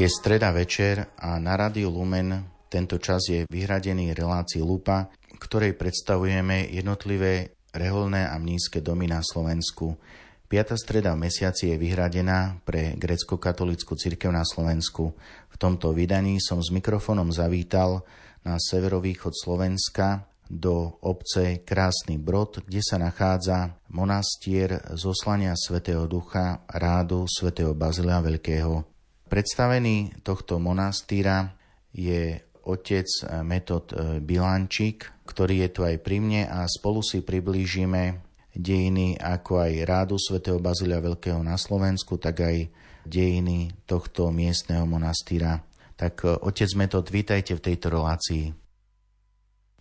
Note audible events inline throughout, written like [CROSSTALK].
Je streda večer a na Rádiu Lumen tento čas je vyhradený relácii Lupa, ktorej predstavujeme jednotlivé reholné a mnízke domy na Slovensku. Piata streda v mesiaci je vyhradená pre grecko-katolickú cirkev na Slovensku. V tomto vydaní som s mikrofónom zavítal na severovýchod Slovenska do obce Krásny Brod, kde sa nachádza monastier zoslania svätého Ducha rádu svätého Bazila Veľkého. Predstavený tohto monastýra je otec Metod Bilančík, ktorý je tu aj pri mne a spolu si priblížime dejiny ako aj rádu svätého Bazilia Veľkého na Slovensku, tak aj dejiny tohto miestneho monastýra. Tak e, otec Metod, vítajte v tejto relácii.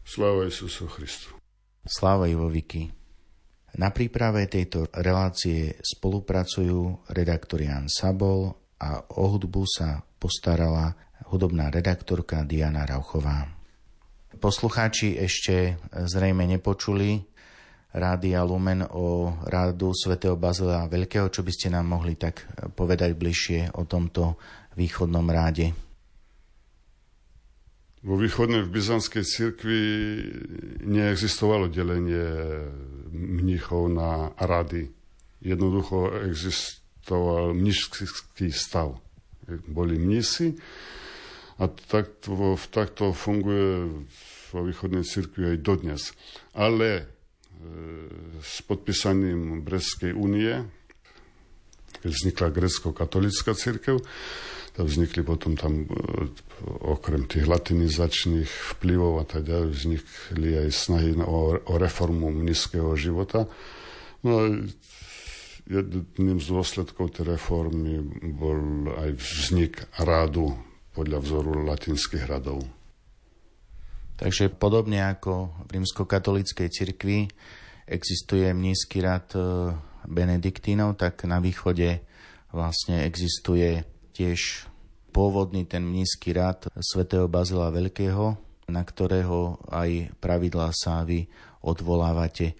Sláva Isusu Christu. Sláva Ivoviky. Na príprave tejto relácie spolupracujú redaktor Jan Sabol a o hudbu sa postarala hudobná redaktorka Diana Rauchová. Poslucháči ešte zrejme nepočuli Rádia Lumen o rádu svätého Bazila Veľkého, čo by ste nám mohli tak povedať bližšie o tomto východnom ráde? Vo východnej v Byzantskej cirkvi neexistovalo delenie mnichov na rady. Jednoducho existoval mnišský stav. Boli mnisi a takto, takto funguje vo východnej cirkvi aj dodnes. Ale s podpísaním Brestskej únie, keď vznikla grecko-katolická církev, tak vznikli potom tam, okrem tých latinizačných vplyvov a ďalej, vznikli aj snahy o, o reformu mniského života. No jedným z dôsledkov tej reformy bol aj vznik rádu podľa vzoru latinských radov. Takže podobne ako v rímskokatolíckej cirkvi existuje mnízky rad e, benediktínov, tak na východe vlastne existuje tiež pôvodný ten mnízky rad svätého Bazila Veľkého, na ktorého aj pravidlá sa vy odvolávate.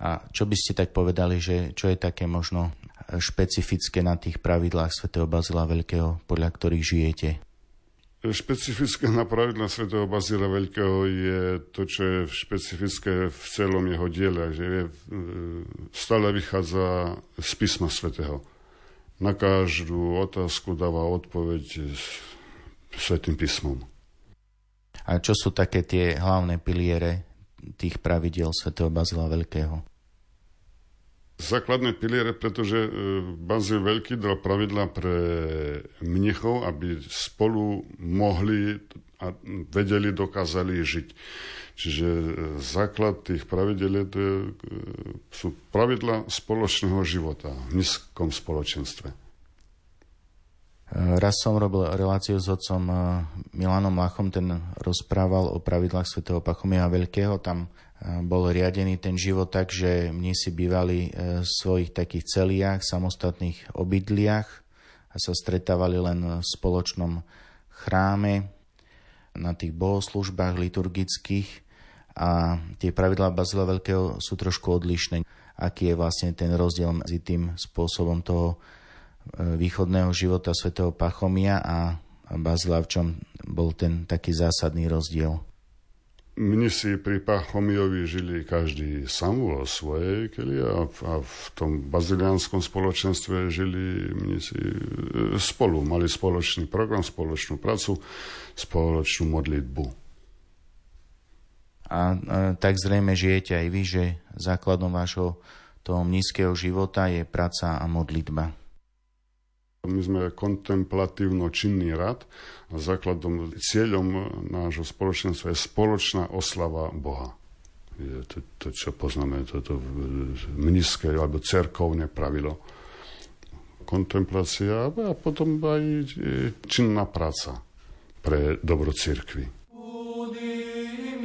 A čo by ste tak povedali, že čo je také možno špecifické na tých pravidlách svätého Bazila Veľkého, podľa ktorých žijete? Špecifické na pravidla svätého Bazila Veľkého je to, čo je špecifické v celom jeho diele, že je, e, stále vychádza z písma svätého. Na každú otázku dáva odpoveď svetým písmom. A čo sú také tie hlavné piliere tých pravidiel svätého Bazila Veľkého? Základné piliere, pretože e, Bazil Veľký dal pravidla pre mnichov, aby spolu mohli a vedeli, dokázali žiť. Čiže e, základ tých pravidel to je, sú pravidla spoločného života v nízkom spoločenstve. E, raz som robil reláciu s otcom Milanom Lachom, ten rozprával o pravidlách svätého Pachomia Veľkého. Tam bol riadený ten život tak, že si bývali e, v svojich takých celiach, samostatných obydliach a sa stretávali len v spoločnom chráme, na tých bohoslužbách liturgických a tie pravidlá Bazila Veľkého sú trošku odlišné. Aký je vlastne ten rozdiel medzi tým spôsobom toho e, východného života svätého Pachomia a Bazila, v čom bol ten taký zásadný rozdiel? Mnisi pri Pachomiovi žili každý sám vo svojej keli a, a v tom baziliánskom spoločenstve žili mnisi e, spolu. Mali spoločný program, spoločnú prácu, spoločnú modlitbu. A, a tak zrejme žijete aj vy, že základom vášho toho mnízkeho života je práca a modlitba. My sme kontemplatívno činný rad a základom, cieľom nášho spoločenstva je spoločná oslava Boha. Je to, to čo poznáme, toto mniské alebo cerkovné pravidlo. Kontemplácia a potom aj činná práca pre dobro církvy. Udim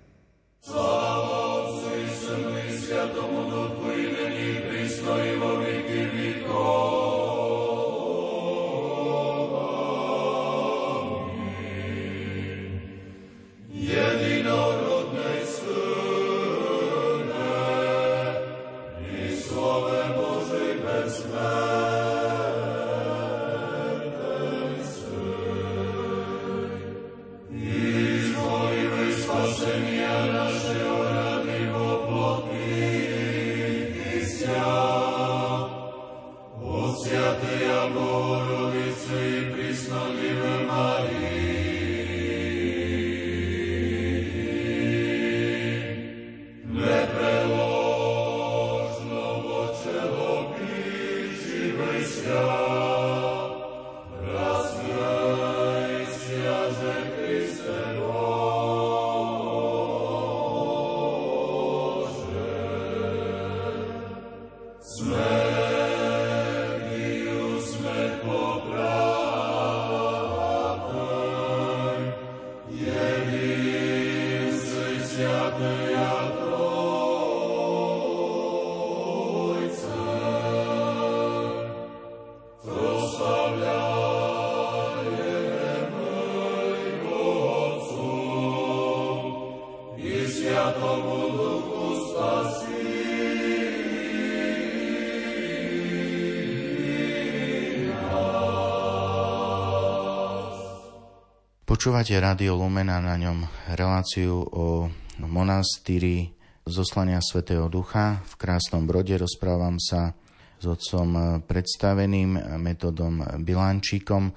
Počúvate Radio Lumena na ňom reláciu o monastýri zoslania Svetého Ducha. V Krásnom Brode rozprávam sa s otcom predstaveným metodom Bilančíkom.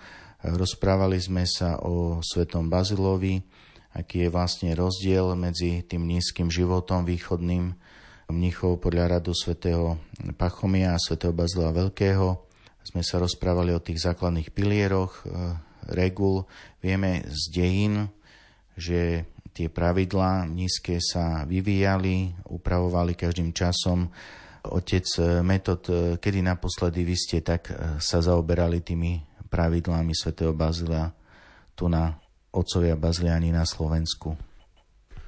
Rozprávali sme sa o Svetom Bazilovi, aký je vlastne rozdiel medzi tým nízkym životom východným mnichov podľa radu svätého Pachomia a svätého Bazila Veľkého. Sme sa rozprávali o tých základných pilieroch regul. Vieme z dejín, že tie pravidlá nízke sa vyvíjali, upravovali každým časom. Otec Metod, kedy naposledy vy ste tak e, sa zaoberali tými pravidlami svätého Bazila tu na otcovia Baziliani na Slovensku?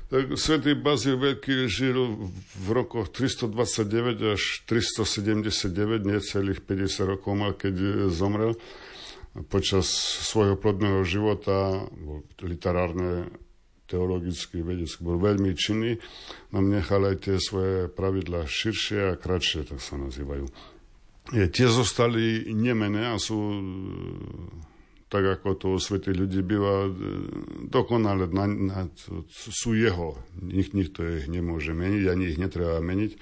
Tak svätý Bazil Veľký žil v rokoch 329 až 379, necelých 50 rokov mal, keď zomrel počas svojho plodného života, bol literárne, teologicky, vedecky, bol veľmi činný, nám nechal aj tie svoje pravidla širšie a kratšie, tak sa nazývajú. Je, tie zostali nemené a sú tak ako to u svetých ľudí býva, dokonale na, na, sú jeho. Nik, nikto ich nemôže meniť, ani ich netreba meniť.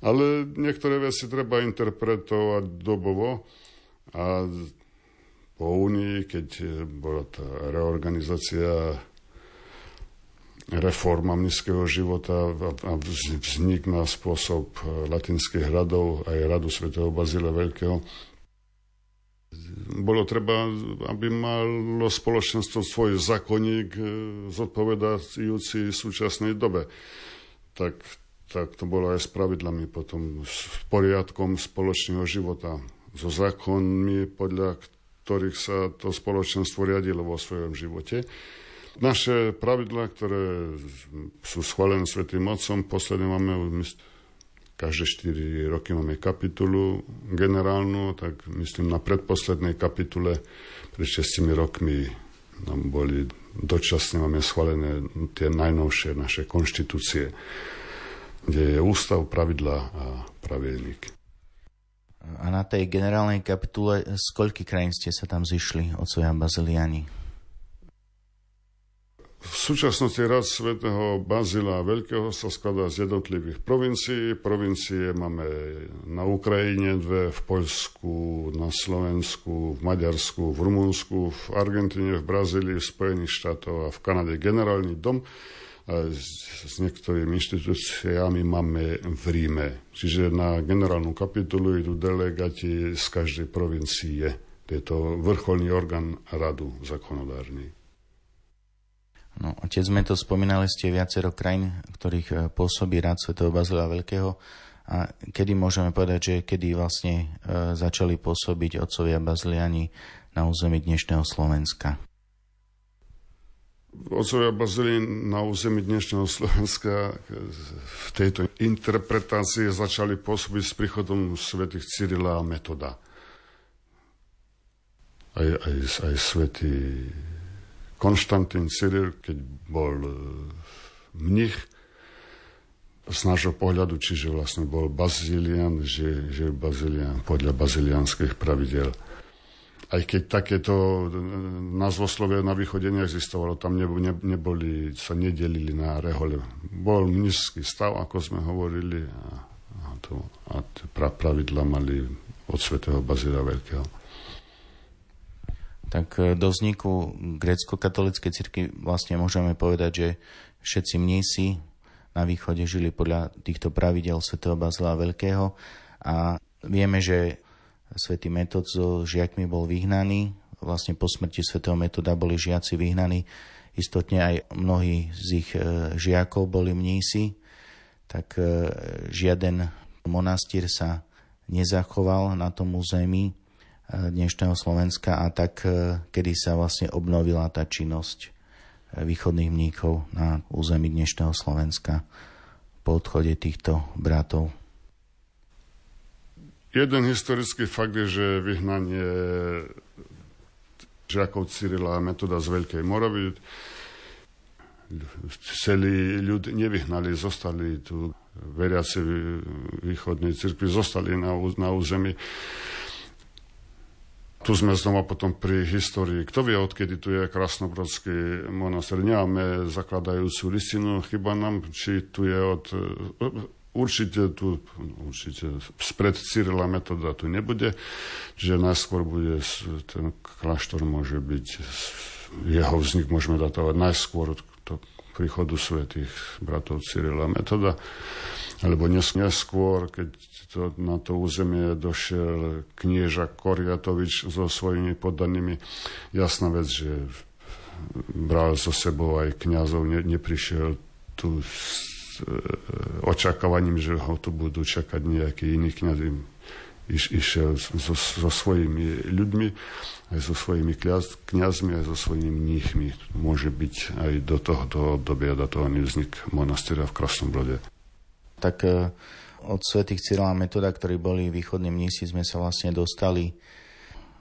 Ale niektoré veci treba interpretovať dobovo a po Únii, keď e, bola tá reorganizácia reforma mniského života a vznik na spôsob e, latinských hradov aj radu svätého Bazila Veľkého. Bolo treba, aby malo spoločenstvo svoj zákonník e, zodpovedajúci súčasnej dobe. Tak, tak to bolo aj s pravidlami potom, s poriadkom spoločného života, so zákonmi, podľa ktorých sa to spoločenstvo riadilo vo svojom živote. Naše pravidlá, ktoré sú schválené Svetým Otcom, posledne máme každé 4 roky máme kapitulu generálnu, tak myslím na predposlednej kapitule pred 6 rokmi nám boli dočasne máme schválené tie najnovšie naše konštitúcie, kde je ústav, pravidla a pravielník. A na tej generálnej kapitule z koľkých krajín ste sa tam zišli, otcovia Baziliani? V súčasnosti rad svätého Bazila Veľkého sa skladá z jednotlivých provincií. Provincie máme na Ukrajine dve, v Poľsku, na Slovensku, v Maďarsku, v Rumunsku, v Argentíne, v Brazílii, v Spojených štátoch a v Kanade generálny dom s niektorými inštitúciami máme v Ríme. Čiže na generálnu kapitulu idú delegáti z každej provincie. Je to vrcholný orgán radu zákonodárny. No, otec sme to spomínali, ste viacero krajín, ktorých e, pôsobí rad Sv. Bazila Veľkého. A kedy môžeme povedať, že kedy vlastne e, začali pôsobiť otcovia Baziliani na území dnešného Slovenska? Otcovia Bazily na území dnešného Slovenska v tejto interpretácii začali pôsobiť s príchodom svätých Cyrila a Metoda. Aj, aj, aj svätý Konštantín Cyril, keď bol e, mnich, z nášho pohľadu, čiže vlastne bol bazilian, že, že bazilian podľa bazilianských pravidel aj keď takéto e, názvoslovie na východe neexistovalo, tam ne, ne, neboli, sa nedelili na rehole. Bol nízky stav, ako sme hovorili, a, to, a pra, pravidla mali od svätého Bazila Veľkého. Tak e, do vzniku grécko-katolíckej cirkvi vlastne môžeme povedať, že všetci mnísi na východe žili podľa týchto pravidel svätého Bazila Veľkého a vieme, že svätý Metod so žiakmi bol vyhnaný. Vlastne po smrti svätého Metoda boli žiaci vyhnaní. Istotne aj mnohí z ich e, žiakov boli mnísi. Tak e, žiaden monastýr sa nezachoval na tom území e, dnešného Slovenska a tak, kedy sa vlastne obnovila tá činnosť východných mníkov na území dnešného Slovenska po odchode týchto bratov. Jeden historický fakt je, že vyhnanie žiakov Cyrila Metoda z Veľkej Moravy celý ľud nevyhnali, zostali tu veriaci východnej cirkvi, zostali na, na území. Tu sme znova potom pri histórii. Kto vie, odkedy tu je Krasnobrodský monastýr? Nemáme zakladajúcu listinu, chyba nám, či tu je od Určite tu, určite spred Cyrila metoda tu nebude, že najskôr bude ten kláštor môže byť, jeho vznik môžeme datovať najskôr to príchodu svetých bratov Cyrila metoda, alebo neskôr, keď to, na to územie došiel knieža Koriatovič so svojimi poddanými. Jasná vec, že bral so sebou aj kňazov, ne, neprišiel tu očakávaním, že ho tu budú čakať nejakí iní kniazy. Iš, išiel so, so svojimi ľuďmi, aj so svojimi kniazmi, aj so svojimi mníchmi. Môže byť aj do tohoto obdobia datovaný vznik monastýra v Krasnom Brode. Tak e, od svetých Cyrila Metoda, ktorí boli východní mnísi, sme sa vlastne dostali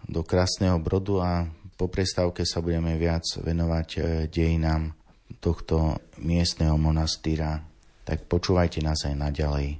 do Krásneho Brodu a po prestávke sa budeme viac venovať e, dejinám tohto miestneho monastýra tak počúvajte nás aj naďalej.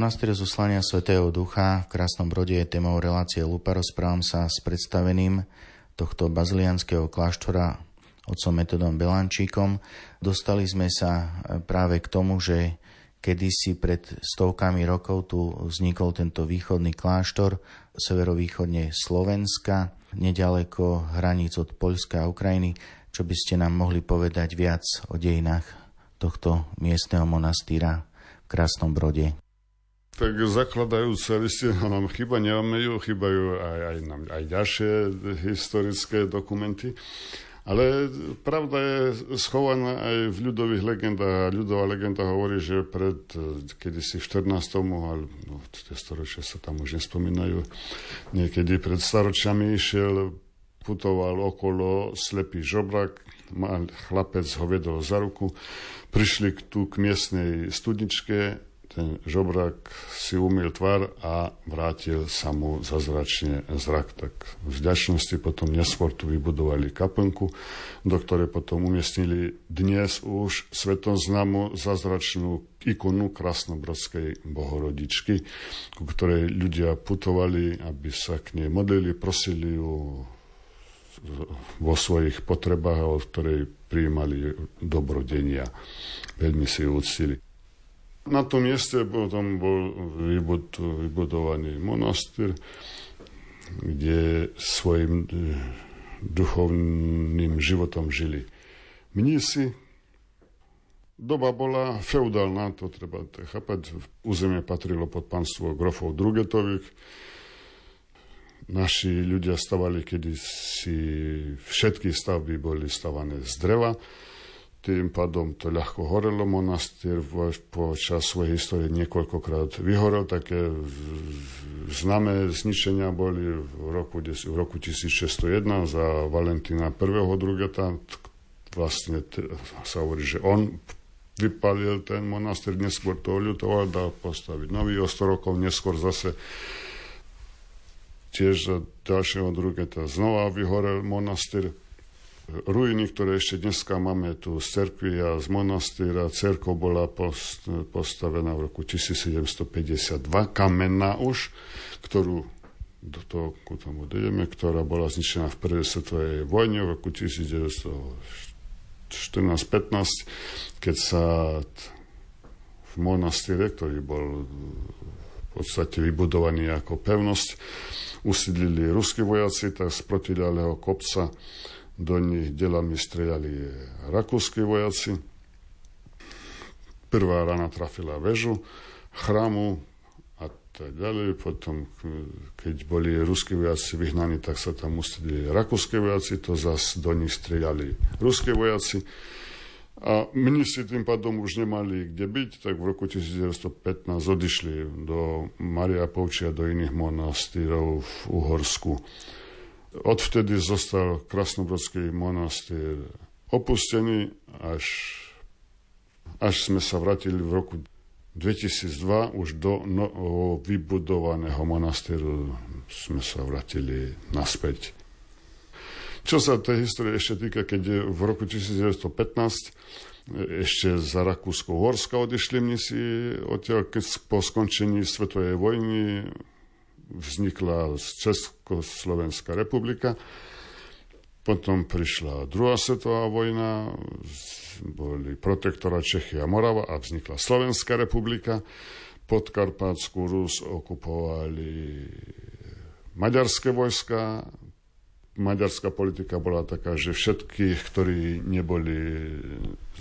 Monastyr zoslania svätého Ducha v Krásnom Brode je témou relácie Lupa. Rozprávam sa s predstaveným tohto bazilianského kláštora otcom Metodom Belančíkom. Dostali sme sa e, práve k tomu, že kedysi pred stovkami rokov tu vznikol tento východný kláštor severovýchodne Slovenska, nedaleko hraníc od Poľska a Ukrajiny. Čo by ste nám mohli povedať viac o dejinách tohto miestneho monastýra v Krásnom Brode? Tak zakladajúce listina [LAUGHS] nám chyba, nemáme ju, chýbajú aj, aj, nám, aj ďalšie historické dokumenty. Ale pravda je schovaná aj v ľudových legendách. Ľudová legenda hovorí, že pred kedysi v 14. ale no, tie storočia sa tam už nespomínajú, niekedy pred staročiami išiel, putoval okolo slepý žobrak, mal chlapec ho vedol za ruku, prišli tu k miestnej studničke, ten žobrak si umil tvar a vrátil sa mu zazračne zrak. Tak v vďačnosti potom neskôr tu vybudovali kaplnku, do ktorej potom umiestnili dnes už svetom známu zazračnú ikonu krasnobrodskej bohorodičky, ku ktorej ľudia putovali, aby sa k nej modlili, prosili ju vo svojich potrebách od ktorej prijímali dobrodenia. Veľmi si ju uctili. Na tom mieste potom bol vybudovaný monastýr, kde svojim e, duchovným životom žili mnísi. Doba bola feudálna, to treba chápať. Územie patrilo pod panstvo grofov Drugetových. naši ľudia stavali, kedy si všetky stavby boli stavané z dreva. Tým pádom to ľahko horelo. Monastír počas svojej histórie niekoľkokrát vyhorel. Také známe zničenia boli v roku, v roku 1601 za Valentína I. Drugeta. Vlastne sa hovorí, že on vypalil ten monastír, neskôr to oľutoval, dal postaviť nový o 100 rokov, neskôr zase tiež za ďalšieho Drugeta znova vyhorel monastír ruiny, ktoré ešte dneska máme tu z cerkvy a z monastýra. Cerkov bola post, postavená v roku 1752, kamenná už, ktorú do toho, ku tomu dojdeme, ktorá bola zničená v prvej svetovej vojne v roku 1914-15, keď sa v monastýre, ktorý bol v podstate vybudovaný ako pevnosť, usídlili ruskí vojaci, tak z protiľaného kopca do nich delami streľali rakúsky vojaci. Prvá rana trafila väžu, chrámu a tak ďalej. Potom, keď boli ruskí vojaci vyhnaní, tak sa tam ustredili rakúske vojaci, to zas do nich streľali ruské vojaci. A mnísi tým pádom už nemali kde byť, tak v roku 1915 odišli do Maria Poučia, do iných monastýrov v Uhorsku. Odvtedy zostal Krasnobrodský monastýr opustený, až, až sme sa vrátili v roku 2002 už do no, vybudovaného monastýru sme sa vrátili naspäť. Čo sa tej histórie ešte týka, keď v roku 1915 ešte za Rakúsko-Horska odišli mnisi odtiaľ, keď po skončení Svetovej vojny vznikla Československá republika. Potom prišla druhá svetová vojna, boli protektora Čechy a Morava a vznikla Slovenská republika. Podkarpátsku Rus okupovali maďarské vojska, maďarská politika bola taká, že všetkých, ktorí neboli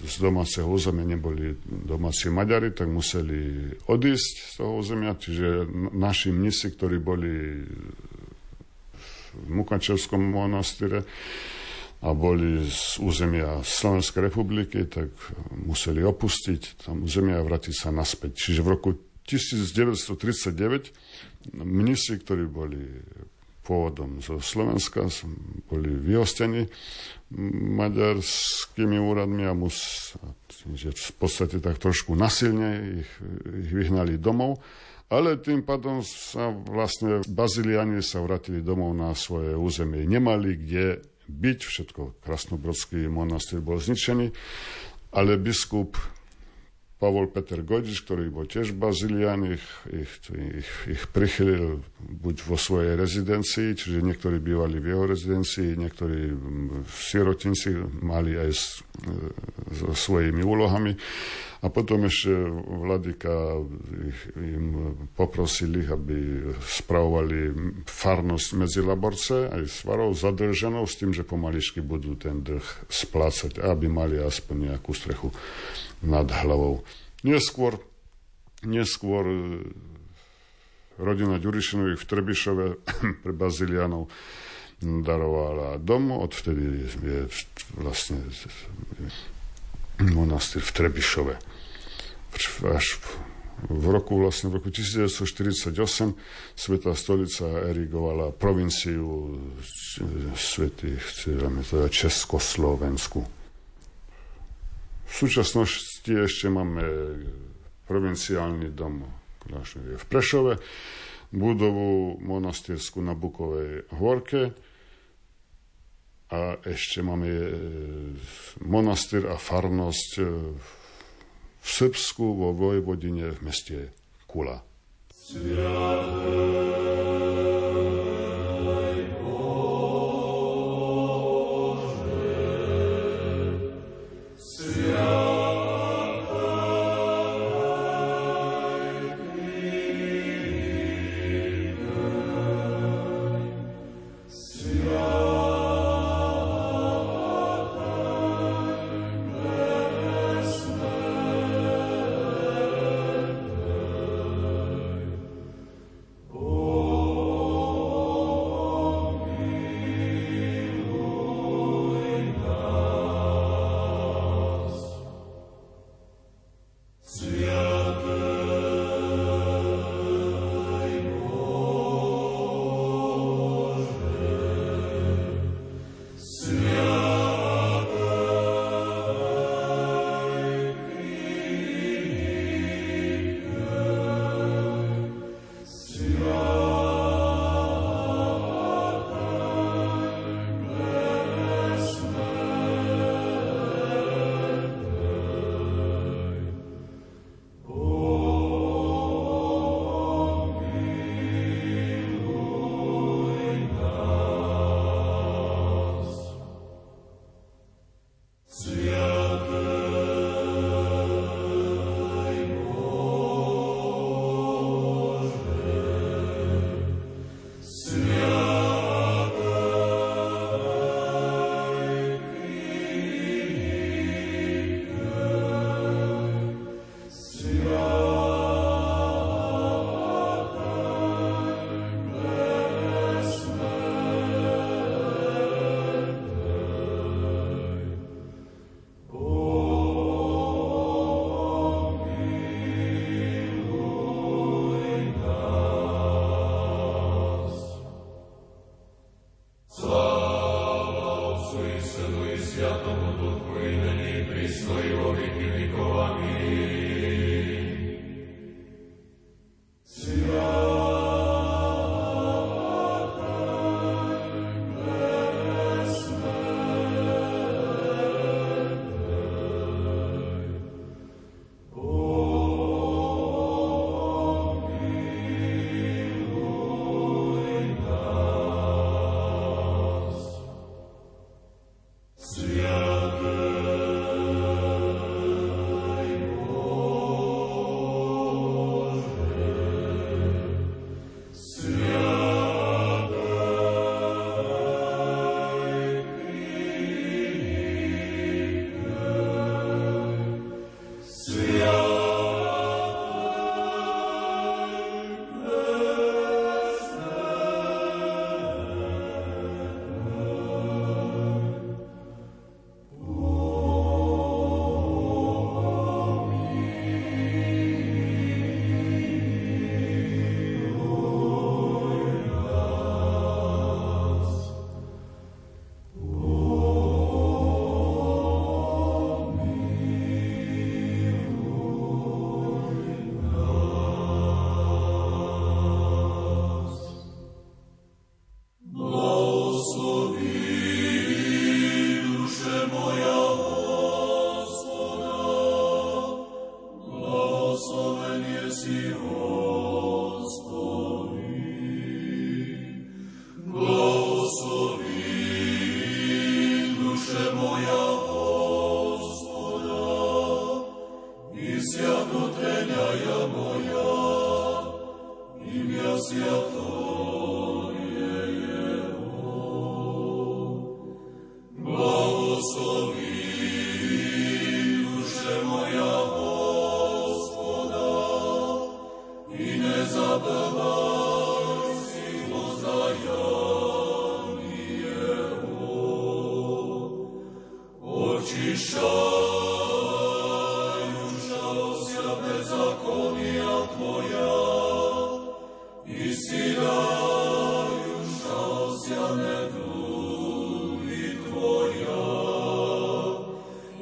z domáceho územia, neboli domáci Maďari, tak museli odísť z toho územia. Čiže naši mnisi, ktorí boli v Mukačevskom monastýre a boli z územia Slovenskej republiky, tak museli opustiť tam územia a vrátiť sa naspäť. Čiže v roku 1939 mnisi, ktorí boli pôvodom zo Slovenska, boli vyhostení maďarskými úradmi a mus, že v podstate tak trošku nasilne ich, ich vyhnali domov. Ale tým pádom sa vlastne Baziliani sa vrátili domov na svoje územie. Nemali kde byť, všetko Krasnobrodský monastýr bol zničený, ale biskup Pavol Peter Godič, ktorý bol tiež Bazilian, ich, ich, ich, ich prichylil buď vo svojej rezidencii, čiže niektorí bývali v jeho rezidencii, niektorí v sirotinci mali aj s, so svojimi úlohami. A potom ešte vladyka im poprosili, aby spravovali farnosť medzi Laborce aj svarov zadrženou s tým, že pomaličky budú ten dlh splácať, aby mali aspoň nejakú strechu nad hlavou. Neskôr, neskôr e, rodina Ďurišinových v Trebišove [CLEARS THROAT] pre Bazilianov darovala dom, odvtedy je vlastne monastýr v Trebišove. Až v roku, vlastne v roku 1948 Sveta stolica erigovala provinciu svetých, teda Československu. V súčasnosti ešte máme provinciálny dom v Prešove, budovu monastiersku na Bukovej horke a ešte máme e, monastýr a farnosť e, v Srbsku vo Vojvodine v meste Kula. Sviaté.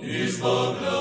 Izbavljaj.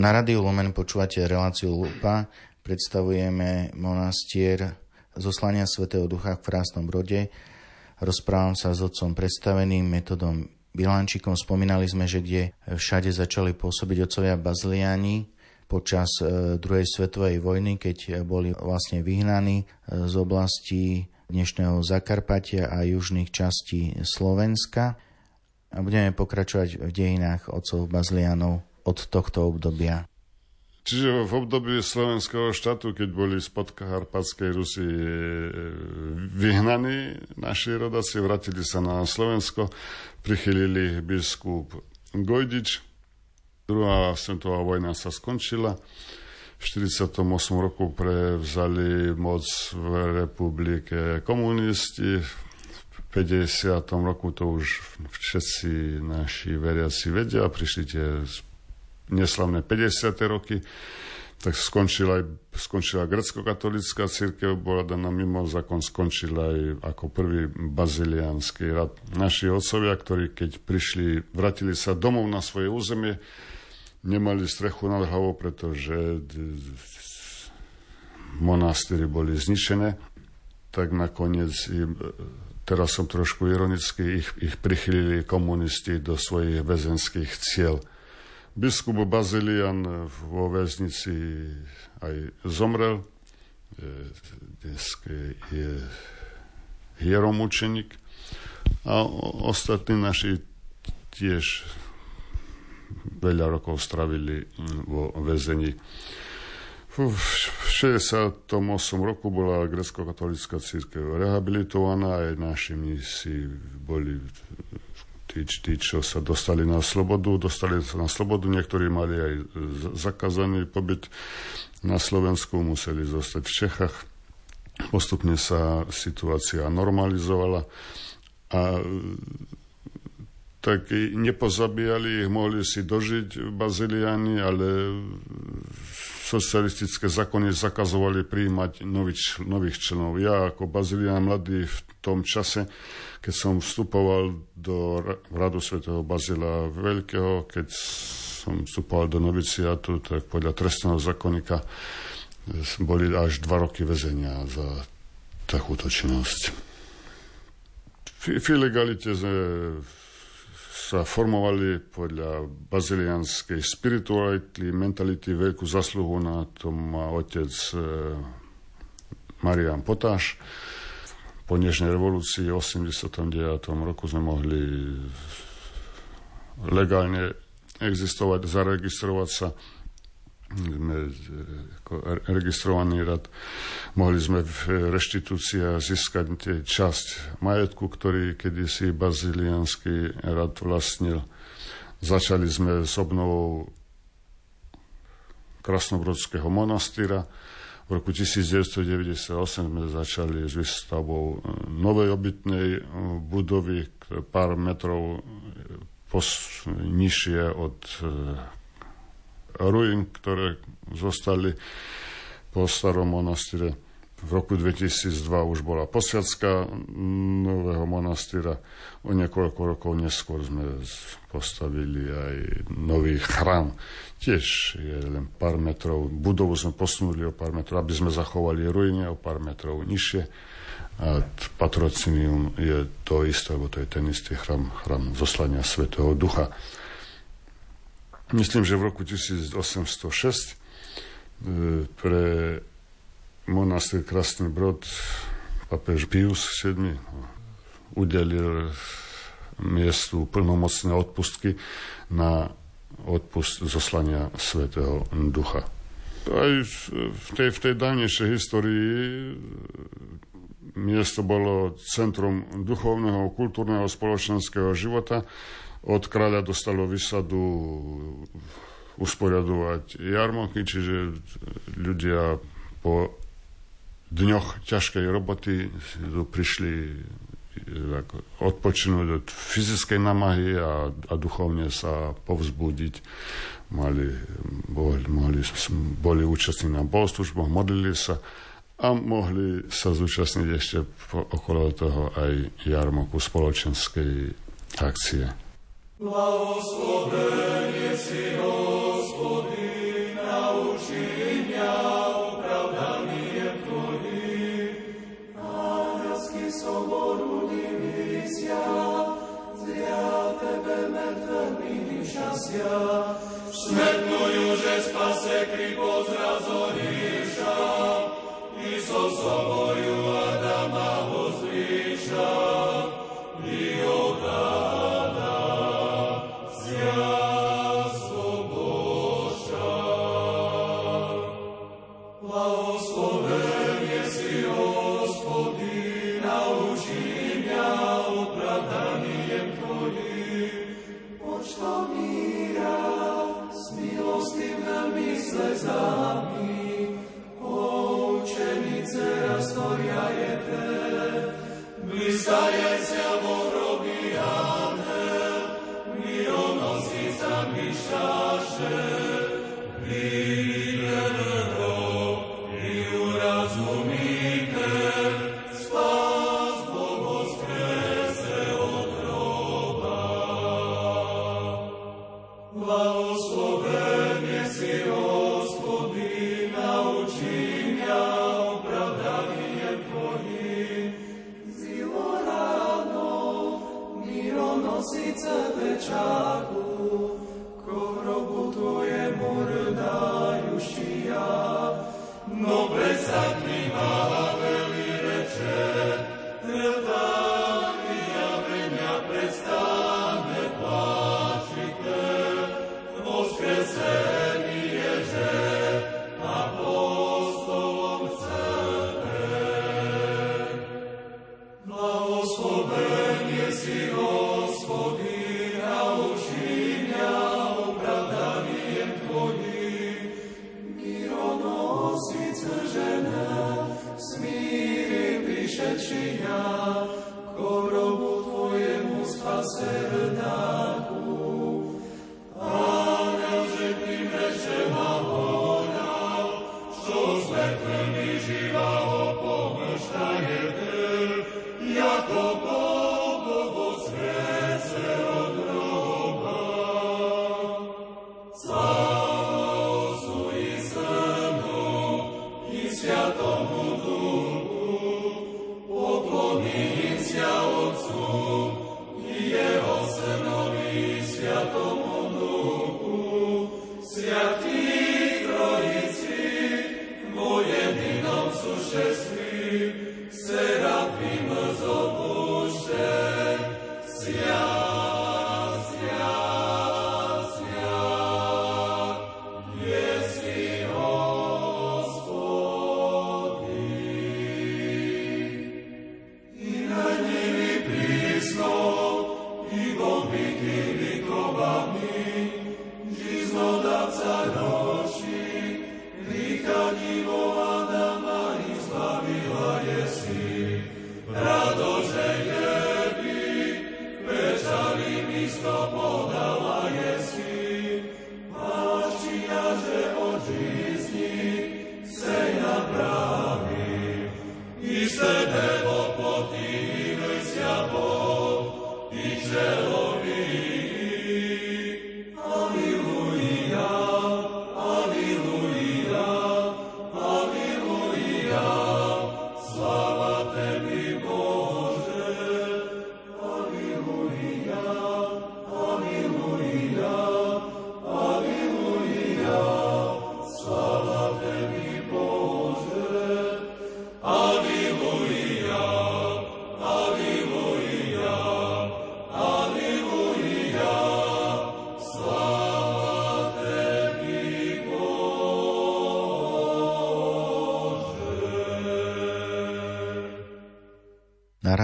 Na Radiu Lumen počúvate reláciu Lupa. Predstavujeme monastier zoslania Svetého Ducha v Krásnom Brode. Rozprávam sa s otcom predstaveným metodom Bilančikom. Spomínali sme, že kde všade začali pôsobiť otcovia baziliáni počas e, druhej svetovej vojny, keď boli vlastne vyhnaní e, z oblasti dnešného Zakarpatia a južných častí Slovenska. A budeme pokračovať v dejinách otcov bazilianov od tohto obdobia. Čiže v období slovenského štátu, keď boli z podkarpatskej Rusy e, vyhnaní, naši rodaci vrátili sa na Slovensko, prichylili biskup Gojdič, druhá svetová vojna sa skončila, v 48 roku prevzali moc v republike komunisti, v 50. roku to už všetci naši veriaci vedia, prišli tie neslavné 50. roky, tak skončila aj skončila grecko-katolická církev, bola daná mimo zákon, skončil aj ako prvý baziliánsky rad. Naši otcovia, ktorí keď prišli, vrátili sa domov na svoje územie, nemali strechu nad hlavou, pretože monastýry boli zničené, tak nakoniec im, teraz som trošku ironický, ich, ich prichylili komunisti do svojich väzenských cieľ. Biskup Bazilian vo väznici aj zomrel. Dnes je hieromučenik. A ostatní naši tiež veľa rokov stravili vo väzení. V 68 roku bola grecko-katolická církev rehabilitovaná, aj naši misi boli tí, tí, čo sa dostali na slobodu, dostali sa na slobodu, niektorí mali aj zakázaný pobyt na Slovensku, museli zostať v Čechách. Postupne sa situácia normalizovala a tak nepozabíjali ich, mohli si dožiť Baziliani, ale socialistické zákony zakazovali príjmať nových, nových členov. Ja ako Bazilian mladý v tom čase, keď som vstupoval do radu svätého Bazila Veľkého, keď som vstupoval do noviciatu, tak podľa trestného zákonníka boli až dva roky väzenia za takúto činnosť. V ilegalite sa formovali podľa bazilianskej spirituality, mentality, veľkú zasluhu na tom má otec e, Marian Potáš. Po dnešnej revolúcii v 89. roku sme mohli legálne existovať, zaregistrovať sa sme ako registrovaný rad, mohli sme v reštitúcii získať časť majetku, ktorý kedysi bazilianský rad vlastnil. Začali sme s obnovou Krasnobrodského monastýra. V roku 1998 sme začali s výstavbou novej obytnej budovy, pár metrov nižšie od ruín, ktoré zostali po starom monastýre. V roku 2002 už bola posviacka nového monastýra. O niekoľko rokov neskôr sme postavili aj nový chrám. Tiež je len pár metrov. Budovu sme posunuli o pár metrov, aby sme zachovali ruine o pár metrov nižšie. A patrocinium je to isté, lebo to je ten istý chrám, chrám zoslania Svetého Ducha myslím, že v roku 1806 e, pre monastýr Krasný Brod papež Pius VII udelil miestu plnomocné odpustky na odpust zoslania Svetého Ducha. Aj v tej, v tej dávnejšej histórii miesto bolo centrum duchovného, kultúrneho, spoločenského života od kráľa dostalo vysadu usporiadovať jarmoky, čiže ľudia po dňoch ťažkej roboty prišli odpočinúť od fyzickej namahy a, a duchovne sa povzbudiť. Mali, boli, mohli, boli účastní na bohoslužboch, modlili sa a mohli sa zúčastniť ešte okolo toho aj jarmoku spoločenskej akcie. Blahoslovenie si, Hospodin, nauči mňa opravdaniem Tvojim. Anielský soboru divícia, zria Tebe mŕtvými šťastia, šmetnujú, že spase kri pozrazoríša, i so soboru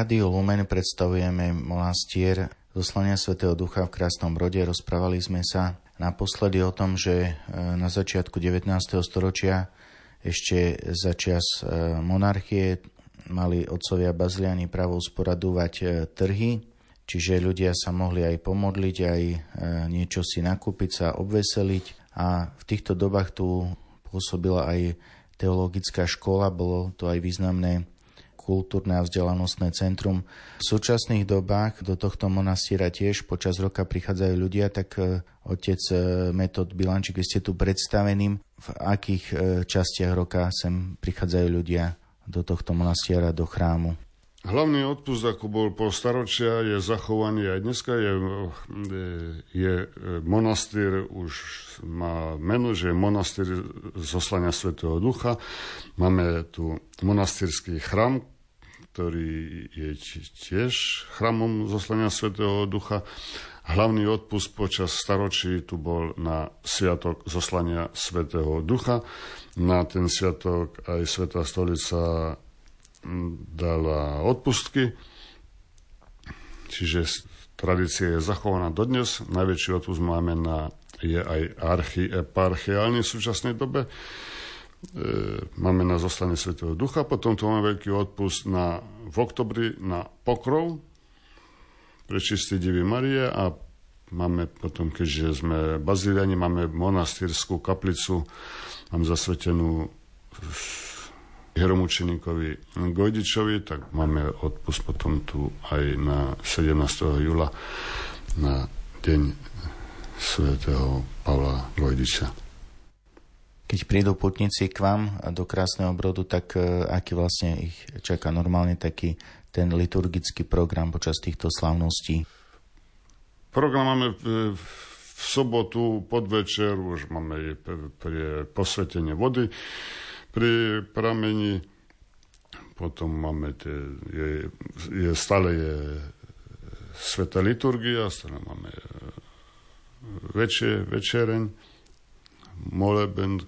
Rádiu Lumen predstavujeme monastier zoslania svätého Ducha v Krásnom Brode. Rozprávali sme sa naposledy o tom, že e, na začiatku 19. storočia ešte za čas e, monarchie mali otcovia bazliani právo usporadúvať e, trhy, čiže ľudia sa mohli aj pomodliť, aj niečo si nakúpiť, sa obveseliť a v týchto dobách tu pôsobila aj teologická škola, bolo to aj významné kultúrne a vzdelanostné centrum. V súčasných dobách do tohto monastiera tiež počas roka prichádzajú ľudia, tak e, otec e, Metod Bilančík, vy ste tu predstaveným, v akých e, častiach roka sem prichádzajú ľudia do tohto monastiera, do chrámu? Hlavný odpust, ako bol po staročia, je zachovaný aj dneska. Je, je monastýr, už má meno, že je monastýr zoslania Svetého Ducha. Máme tu monastýrsky chrám, ktorý je tiež chramom zoslania Svetého Ducha. Hlavný odpust počas staročí tu bol na sviatok zoslania Svetého Ducha. Na ten sviatok aj Svetá stolica dala odpustky, čiže tradícia je zachovaná dodnes. Najväčší odpust máme na, je aj archieparchiálny v súčasnej dobe. E, máme na zostane Svetého Ducha, potom tu máme veľký odpust na, v oktobri na pokrov pre čistý Divy Marie a máme potom, keďže sme baziliani, máme monastýrskú kaplicu, mám zasvetenú hieromučenikovi Gojdičovi, tak máme odpust potom tu aj na 17. júla na deň svätého Pavla Gojdiča. Keď prídu putníci k vám do Krásneho Brodu, tak e, aký vlastne ich čaká normálne taký ten liturgický program počas týchto slavností? Program máme v sobotu podvečer, už máme pre posvetenie vody pri pramení. Potom máme tie, je, je, stále je sveta liturgia, stále máme e, večer, večereň, moleben,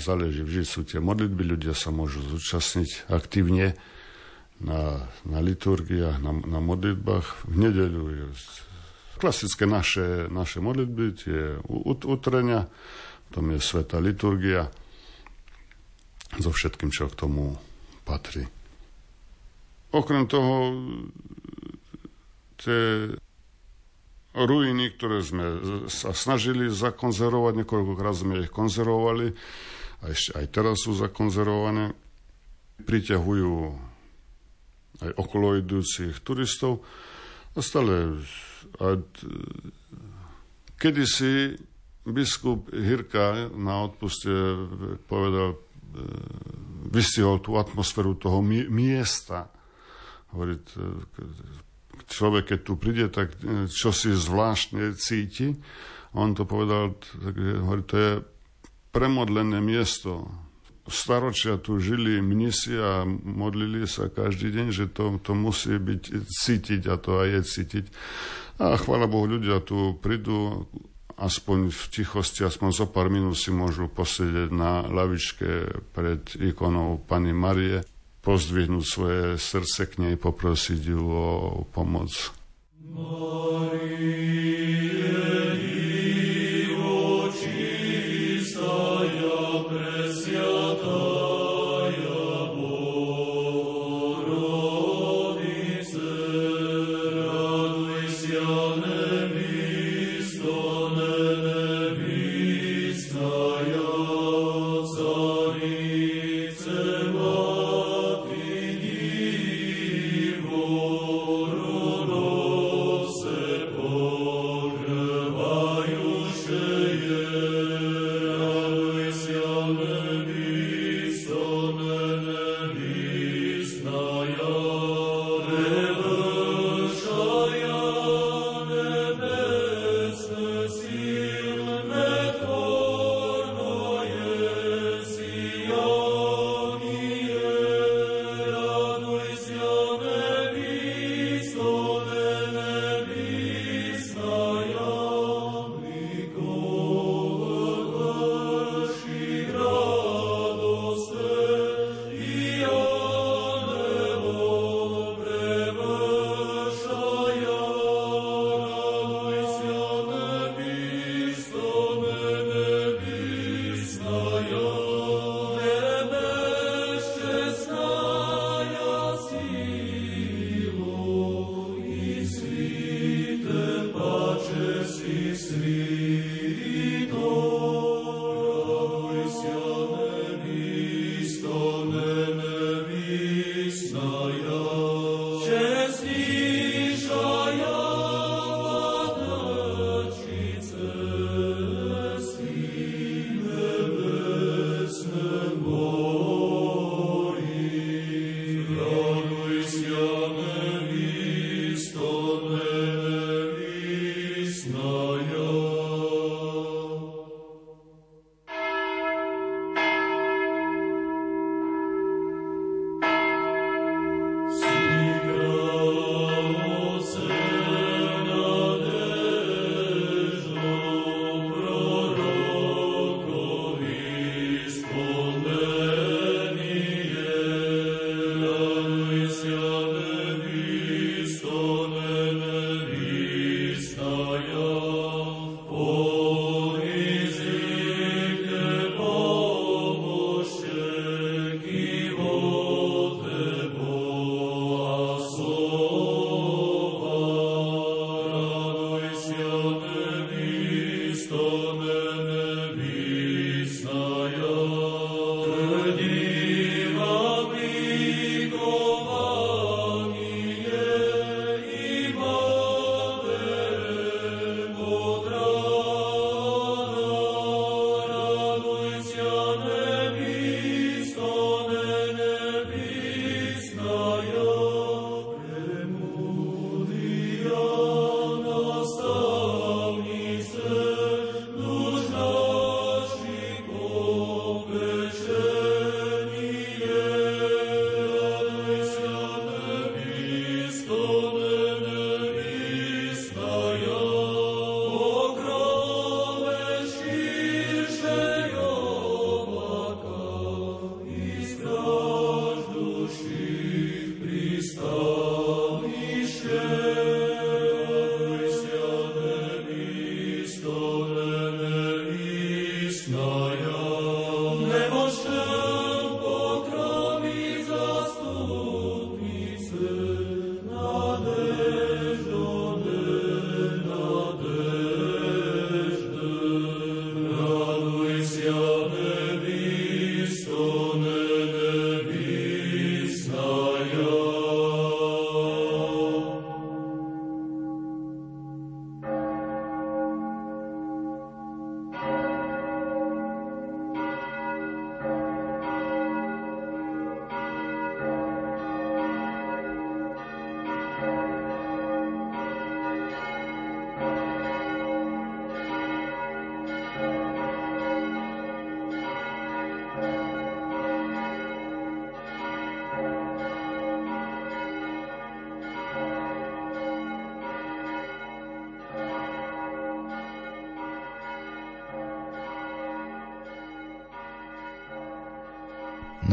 záleží, vždy sú tie modlitby, ľudia sa môžu zúčastniť aktívne na, na liturgiách, na, na modlitbách. V nedeľu je klasické naše, naše modlitby, tie utrenia, tom je sveta liturgia so všetkým, čo k tomu patrí. Okrem toho, tie ruiny, ktoré sme sa snažili zakonzervovať, niekoľkokrát sme ich konzervovali, a ešte aj teraz sú zakonzervované, priťahujú aj okolo idúcich turistov. A stále kedysi biskup Hirka na odpuste povedal, e, vystihol tú atmosféru toho miesta. Hovorí, človek, keď tu príde, tak e, čo si zvláštne cíti. On to povedal, tak, hovorí, to je premodlené miesto. Staročia tu žili mnisi a modlili sa každý deň, že to, to musí byť cítiť a to aj je cítiť. A chvála Bohu, ľudia tu prídu, aspoň v tichosti, aspoň zo pár minút si môžu posedieť na lavičke pred ikonou Pany Marie, pozdvihnúť svoje srdce k nej, poprosiť ju o pomoc. Maria.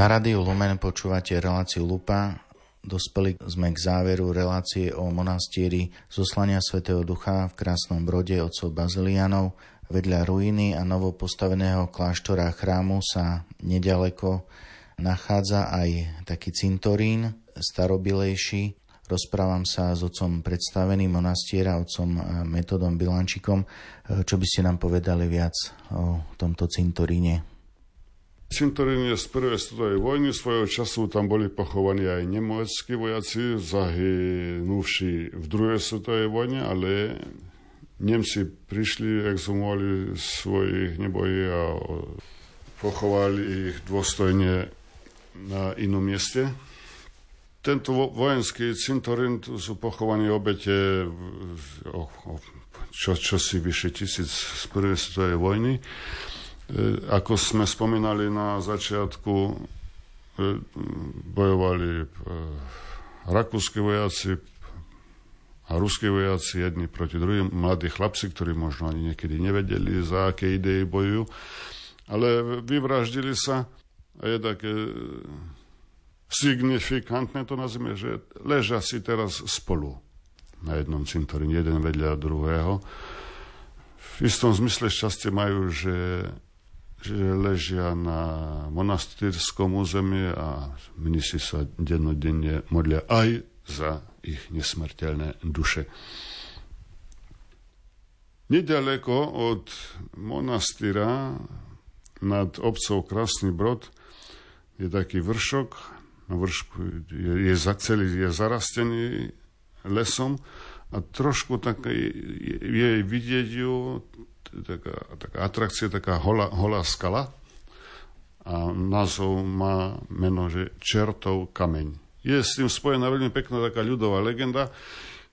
Na Radiu Lumen počúvate reláciu Lupa. Dospeli sme k záveru relácie o monastieri zoslania svätého Ducha v Krásnom Brode otcov Bazilianov. Vedľa ruiny a novo postaveného kláštora chrámu sa nedaleko nachádza aj taký cintorín, starobilejší. Rozprávam sa s otcom predstaveným monastiera, otcom Metodom Bilančikom. Čo by ste nám povedali viac o tomto cintoríne? Cintorín je z prvej svetovej vojny, svojho času tam boli pochovaní aj nemeckí vojaci, zahynuvší v druhej svetovej vojne, ale Nemci prišli, exhumovali svojich nebojí a pochovali ich dôstojne na inom mieste. Tento vojenský cintorín, tu sú pochovaní obete o, o čo, čo si vyše tisíc z prvej svetovej vojny. E, ako sme spomínali na začiatku, e, bojovali e, rakúsky vojaci a ruskí vojaci jedni proti druhým, mladí chlapci, ktorí možno ani niekedy nevedeli, za aké idei bojujú, ale vyvraždili sa. A je také signifikantné to nazvime, že ležia si teraz spolu na jednom cintoríne, jeden vedľa druhého. V istom zmysle šťastie majú, že ležia na monastýrskom území a mnisi sa dennodenne modlia aj za ich nesmrteľné duše. Nedaleko od monastýra nad obcov Krasný Brod je taký vršok, na vršku je, je celý je zarastený lesom a trošku tak je, je vidieť ju taká, taká atrakcia, taká holá, holá skala a názov má meno, že Čertov kameň. Je s tým spojená veľmi pekná taká ľudová legenda,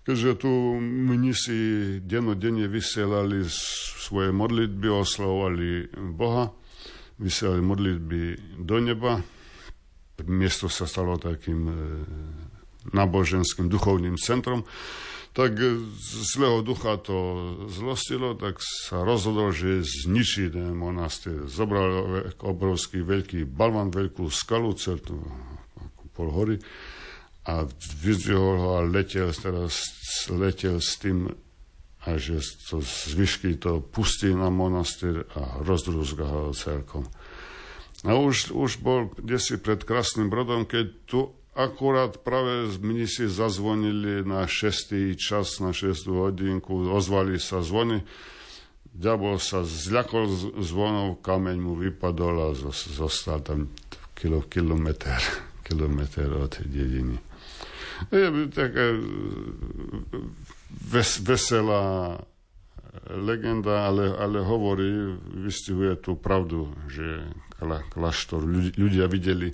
keďže tu mnisi dennodenne vysielali svoje modlitby, oslavovali Boha, vysielali modlitby do neba. Miesto sa stalo takým e, náboženským duchovným centrom tak zlého ducha to zlostilo, tak sa rozhodol, že zničí ten monastier. Zobral obrovský veľký balvan, veľkú skalu, celú ako pol hory a vyzdvihol ho a letel, teraz letel s tým a že to zvyšky to pustí na monastier a rozdrúzga ho celkom. A už, už bol desi pred krásnym brodom, keď tu Akurát práve si zazvonili na 6. čas, na 6. hodinku, ozvali sa zvony. Ďabol sa zľakol zvonov, kameň mu vypadol a zostal tam kilo, kilometr, [LAUGHS] kilometr od dediny. Je taká ves, veselá legenda, ale, ale hovorí, vystihuje tú pravdu, že kláštor ľudia videli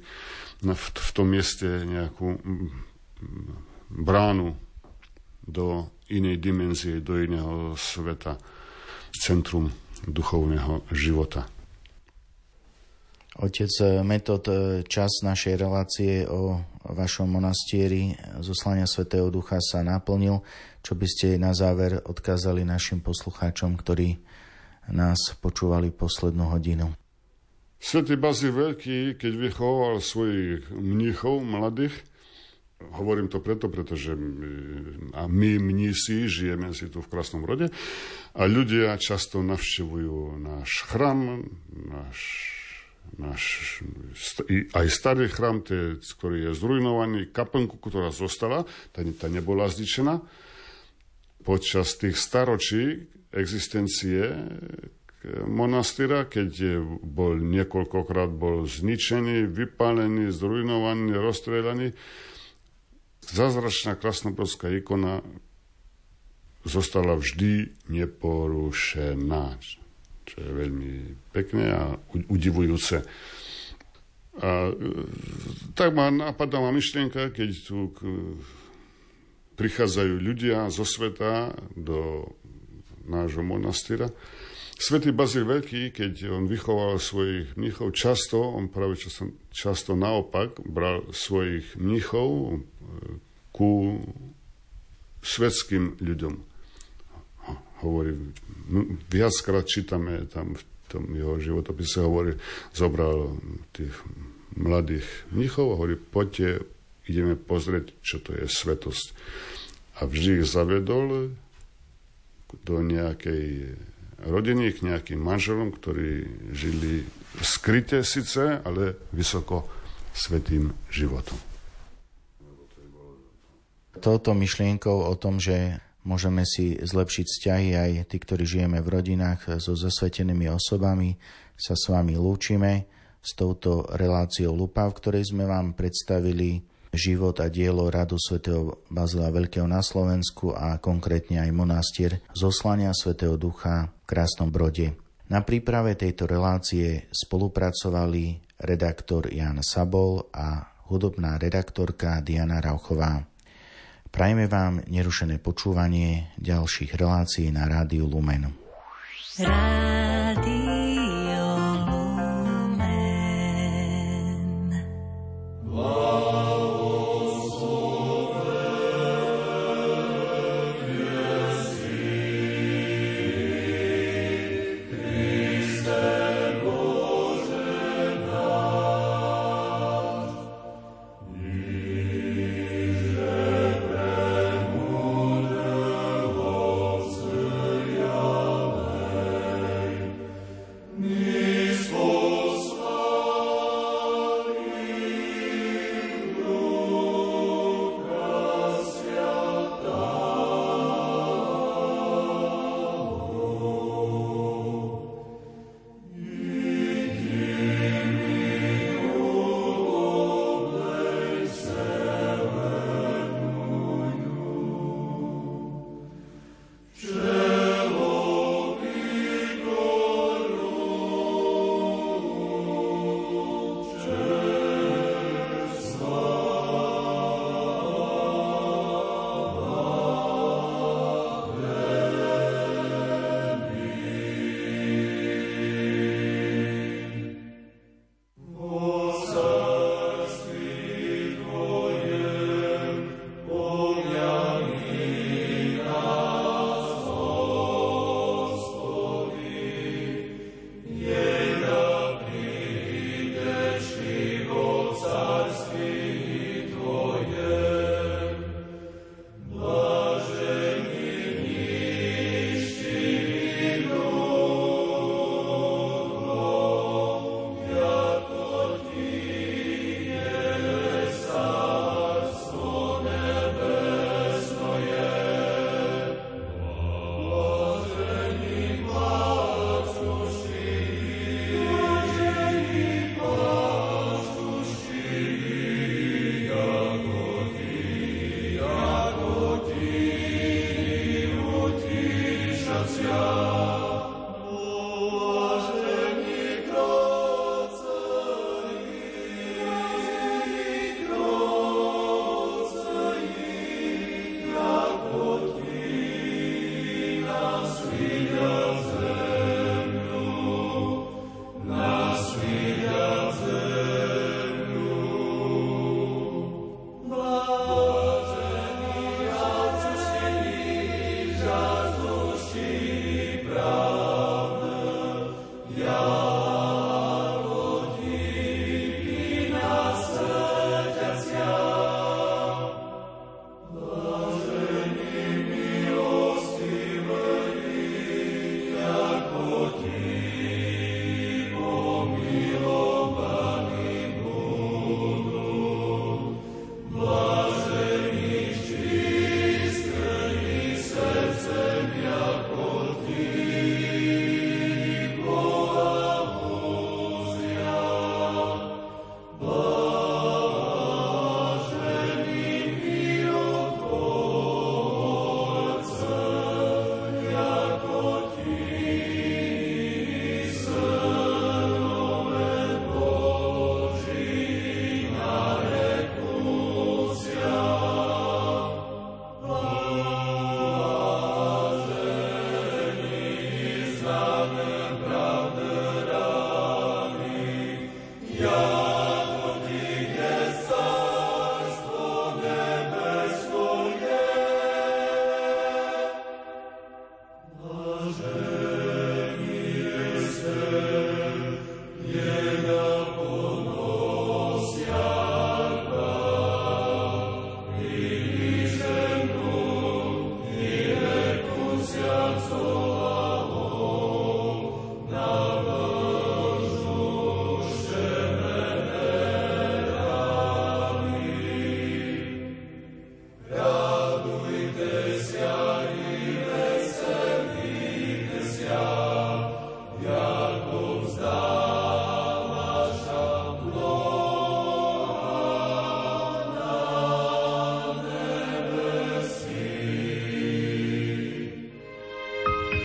v, v tom mieste nejakú bránu do inej dimenzie, do iného sveta, centrum duchovného života. Otec Metod, čas našej relácie o vašom monastieri zoslania Svetého Ducha sa naplnil. Čo by ste na záver odkázali našim poslucháčom, ktorí nás počúvali poslednú hodinu? Svetý Bazil Veľký, keď vychoval svojich mníchov mladých, hovorím to preto, pretože my, a my mnísi žijeme si tu v Krásnom rode a ľudia často navštevujú náš chrám, náš, náš aj starý chrám, tie, ktorý je zrujnovaný, kaplnku, ktorá zostala, tá, tá nebola zničená. Počas tých staročí existencie monastýra, keď bol niekoľkokrát bol zničený, vypálený, zrujnovaný, rozstrelaný. Zázračná krasnobrodská ikona zostala vždy neporušená, čo je veľmi pekné a udivujúce. A tak ma napadá ma myšlienka, keď tu prichádzajú ľudia zo sveta do nášho monastýra, Svetý Bazil Veľký, keď on vychoval svojich mníchov, často, on práve často, často naopak, bral svojich mníchov e, ku svetským ľuďom. Hovorí, viackrát čítame tam v tom jeho životopise, hovorí, zobral tých mladých mnichov a hovorí, poďte, ideme pozrieť, čo to je svetosť. A vždy ich zavedol do nejakej rodiny, k nejakým manželom, ktorí žili skryte síce, ale vysoko svetým životom. Touto myšlienkou o tom, že Môžeme si zlepšiť vzťahy aj tí, ktorí žijeme v rodinách so zasvetenými osobami. Sa s vami lúčime s touto reláciou Lupa, v ktorej sme vám predstavili život a dielo radu svätého Bazila Veľkého na Slovensku a konkrétne aj monastier zoslania svätého Ducha v Krásnom Brode. Na príprave tejto relácie spolupracovali redaktor Jan Sabol a hudobná redaktorka Diana Rauchová. Prajme vám nerušené počúvanie ďalších relácií na Rádiu Lumen. Rádio.